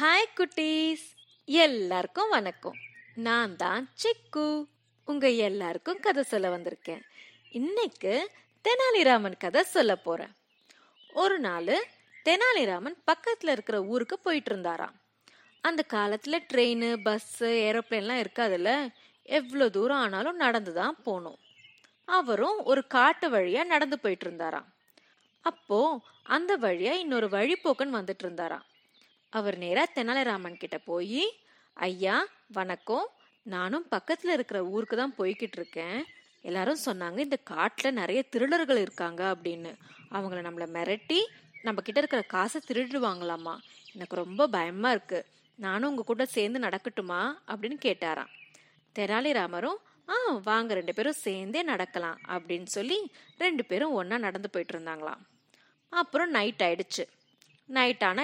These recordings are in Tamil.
ஹாய் குட்டீஸ். எல்லாருக்கும் வணக்கம். நான் தான் சிக்கு. உங்க எல்லாருக்கும் கதை சொல்ல வந்திருக்கேன். இன்னைக்கு தெனாலிராமன் கதை சொல்ல போறேன். ஒரு நாள் தெனாலிராமன் பக்கத்துல இருக்கிற ஊருக்கு போயிட்டு இருந்தாராம். அந்த காலத்துல ட்ரெயின் பஸ்ஸு ஏரோப்ளேன்லாம் இருக்காதுல்ல? எவ்வளோ தூரம் ஆனாலும் நடந்து தான் போகணும். அவரும் ஒரு காட்டு வழியா நடந்து போயிட்டு இருந்தாராம். அப்போ அந்த வழியா இன்னொரு வழிபோக்கன் வந்துட்டு இருந்தாராம். அவர் நேரா தெனாலிராமன் கிட்ட போய் ஐயா வணக்கம். நானும் பக்கத்துல இருக்கிற ஊருக்கு தான் போய்கிட்டு இருக்கேன். எல்லாரும் சொன்னாங்க இந்த காட்டுல நிறைய திருடர்கள் இருக்காங்க அப்படின்னு. அவங்கள நம்மள மிரட்டி நம்ம கிட்ட இருக்கிற காசை திருடுவாங்களாமா? எனக்கு ரொம்ப பயமா இருக்கு. நானும் உங்க கூட சேர்ந்து நடக்கட்டுமா? அப்படின்னு கேட்டாராம். தெனாலிராமரும் ஆ வாங்க ரெண்டு பேரும் சேர்ந்தே நடக்கலாம் அப்படின்னு சொல்லி ரெண்டு பேரும் ஒன்னா நடந்து போயிட்டு இருந்தாங்களாம். அப்புறம் நைட் ஆயிடுச்சு. நைட் ஆனா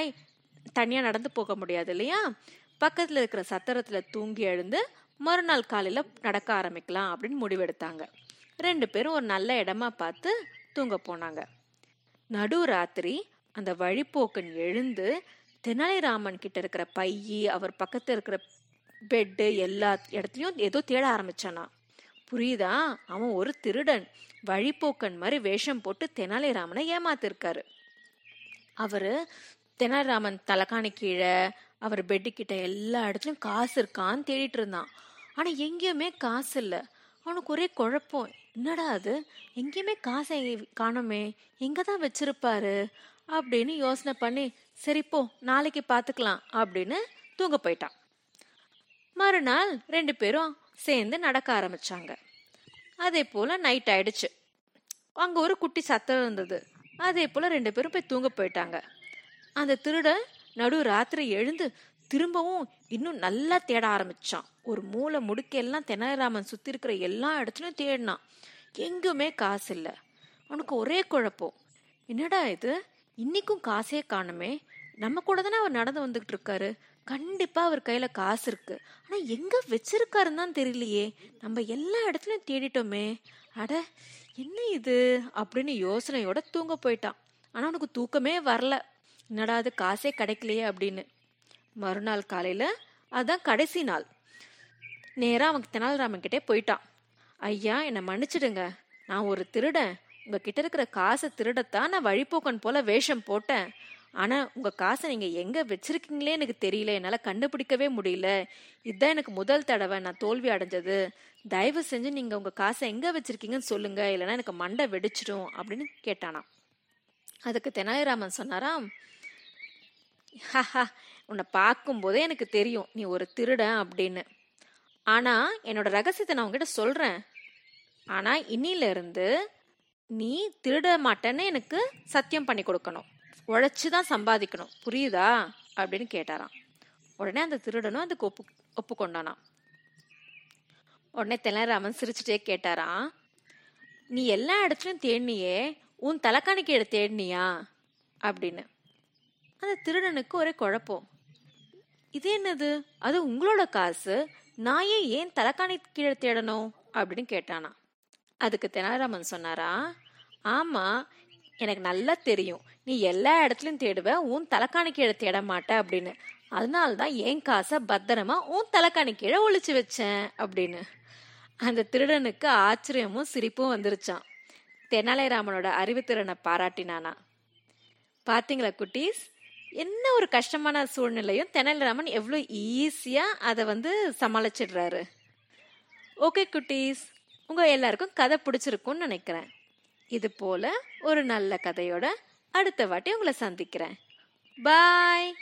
தனியாக நடந்து போக முடியாது இல்லையா? பக்கத்தில் இருக்கிற சத்திரத்தில் தூங்கி எழுந்து மறுநாள் காலையில் நடக்க ஆரம்பிக்கலாம் அப்படின்னு முடிவெடுத்தாங்க. ரெண்டு பேரும் ஒரு நல்ல இடமா பார்த்து தூங்க போனாங்க. நடு ராத்திரி அந்த வழிப்போக்கன் எழுந்து தெனாலிராமன் கிட்ட இருக்கிற பையி அவர் பக்கத்தில் இருக்கிற பெட்டு எல்லா இடத்துலையும் ஏதோ தேட ஆரம்பிச்சானா. புரியுதா? அவன் ஒரு திருடன். வழிப்போக்கன் மாதிரி வேஷம் போட்டு தெனாலிராமனை ஏமாத்திருக்காரு. அவரு தெனாலிராமன் தலைக்காணி கீழே அவர் பெட்டு கிட்ட எல்லா இடத்துலயும் காசு இருக்கான்னு தேடிட்டு இருந்தான். ஆனா எங்கேயுமே காசு இல்ல. அவனுக்கு ஒரே குழப்பம். என்னடா அது? எங்கேயுமே காசை காணோமே. எங்கே தான் வச்சிருப்பாரு? அப்படின்னு யோசனை பண்ணி சரி போ நாளைக்கு பாத்துக்கலாம் அப்படின்னு தூங்க போயிட்டான். மறுநாள் ரெண்டு பேரும் சேர்ந்து நடக்க ஆரம்பிச்சாங்க. அதே போல நைட் ஆயிடுச்சு. அங்க ஒரு குட்டி சத்தம் இருந்தது. அதே போல ரெண்டு பேரும் போய் தூங்க போயிட்டாங்க. அந்த திருடன் நடு ராத்திரி எழுந்து திரும்பவும் இன்னும் நல்லா தேட ஆரம்பிச்சான். ஒரு மூளை முடுக்க எல்லாம் தெனாலிராமன் சுத்தி இருக்கிற எல்லா இடத்துலயும் தேடினான். எங்குமே காசு இல்ல. அவனுக்கு ஒரே குழப்பம். என்னடா இது? இன்னைக்கும் காசே காணுமே. நம்ம கூட தானே அவர் நடந்து வந்துகிட்டு இருக்காரு. கண்டிப்பா அவர் கையில காசு இருக்கு. ஆனா எங்க வச்சிருக்காருன்னு தான் தெரியலையே. நம்ம எல்லா இடத்துலயும் தேடிட்டோமே. அட என்ன இது? அப்படின்னு யோசனையோட தூங்க போயிட்டான். ஆனா அவனுக்கு தூக்கமே வரல. என்னடா அது காசே கிடைக்கலையே அப்படின்னு. மறுநாள் காலையில் அதான் கடைசி நாள். நேராக அவன் தெனாலிராமன்கிட்டே போயிட்டான். ஐயா என்னை மன்னிச்சிடுங்க. நான் ஒரு திருடன். உங்கள் கிட்ட இருக்கிற காசை திருடத்தான் நான் வழிபோக்கன் போல வேஷம் போட்டேன். ஆனால் உங்கள் காசை நீங்கள் எங்கே வச்சிருக்கீங்களே எனக்கு தெரியல. என்னால் கண்டுபிடிக்கவே முடியல. இதுதான் எனக்கு முதல் தடவை நான் தோல்வி அடைஞ்சது. தயவு செஞ்சு நீங்கள் உங்கள் காசை எங்கே வச்சிருக்கீங்கன்னு சொல்லுங்கள் இல்லைன்னா எனக்கு மண்டை வெடிச்சிடும் அப்படின்னு கேட்டானாம். அதுக்கு தெனாலிராமன் சொன்னாராம் ஹஹா உன்னை பார்க்கும்போதே எனக்கு தெரியும். நீ ஒரு திருடன் அப்படின்னு. ஆனா என்னோட ரகசியத்தை நான் உங்ககிட்ட சொல்றேன். ஆனா இன்னில இருந்து நீ திருட மாட்டேன்னு எனக்கு சத்தியம் பண்ணி கொடுக்கணும். உழைச்சி தான் சம்பாதிக்கணும். புரியுதா? அப்படின்னு கேட்டாராம். உடனே அந்த திருடனும் அதுக்கு ஒப்பு ஒப்புக்கொண்டானாம். உடனே தெலராமன் சிரிச்சுட்டே கேட்டாராம் நீ எல்லா இடத்துலையும் தேடினியே உன் தலைக்காணிக்கு தேடினியா? அப்படின்னு. அந்த திருடனுக்கு ஒரே குழப்பம். இது என்னது? அது உங்களோட காசு? நான் ஏன் ஏன் தலைக்காணி கீழே தேடணும்? அப்படின்னு கேட்டானா அதுக்கு தெனாலிராமன் சொன்னாரா ஆமா எனக்கு நல்லா தெரியும். நீ எல்லா இடத்துலயும் தேடுவ உன் தலைக்காணி கீழே தேட மாட்ட அப்படின்னு. அதனால தான் என் காசை பத்திரமா உன் தலைக்காணி கீழே ஒழிச்சு வச்சேன் அப்படின்னு. அந்த திருடனுக்கு ஆச்சரியமும் சிரிப்பும் வந்துருச்சான் தெனாலிராமனோட அறிவுத்திறனை பாராட்டினானா பாத்தீங்களா குட்டீஸ்? என்ன ஒரு கஷ்டமான சூழ்நிலையும் தெனாலிராமன் எவ்வளோ ஈஸியாக அதை வந்து சமாளிச்சிடுறாரு. ஓகே குட்டீஸ் உங்கள் எல்லாருக்கும் கதை பிடிச்சிருக்கும்னு நினைக்கிறேன். இது போல் ஒரு நல்ல கதையோட அடுத்த வாட்டி உங்களை சந்திக்கிறேன். பாய்.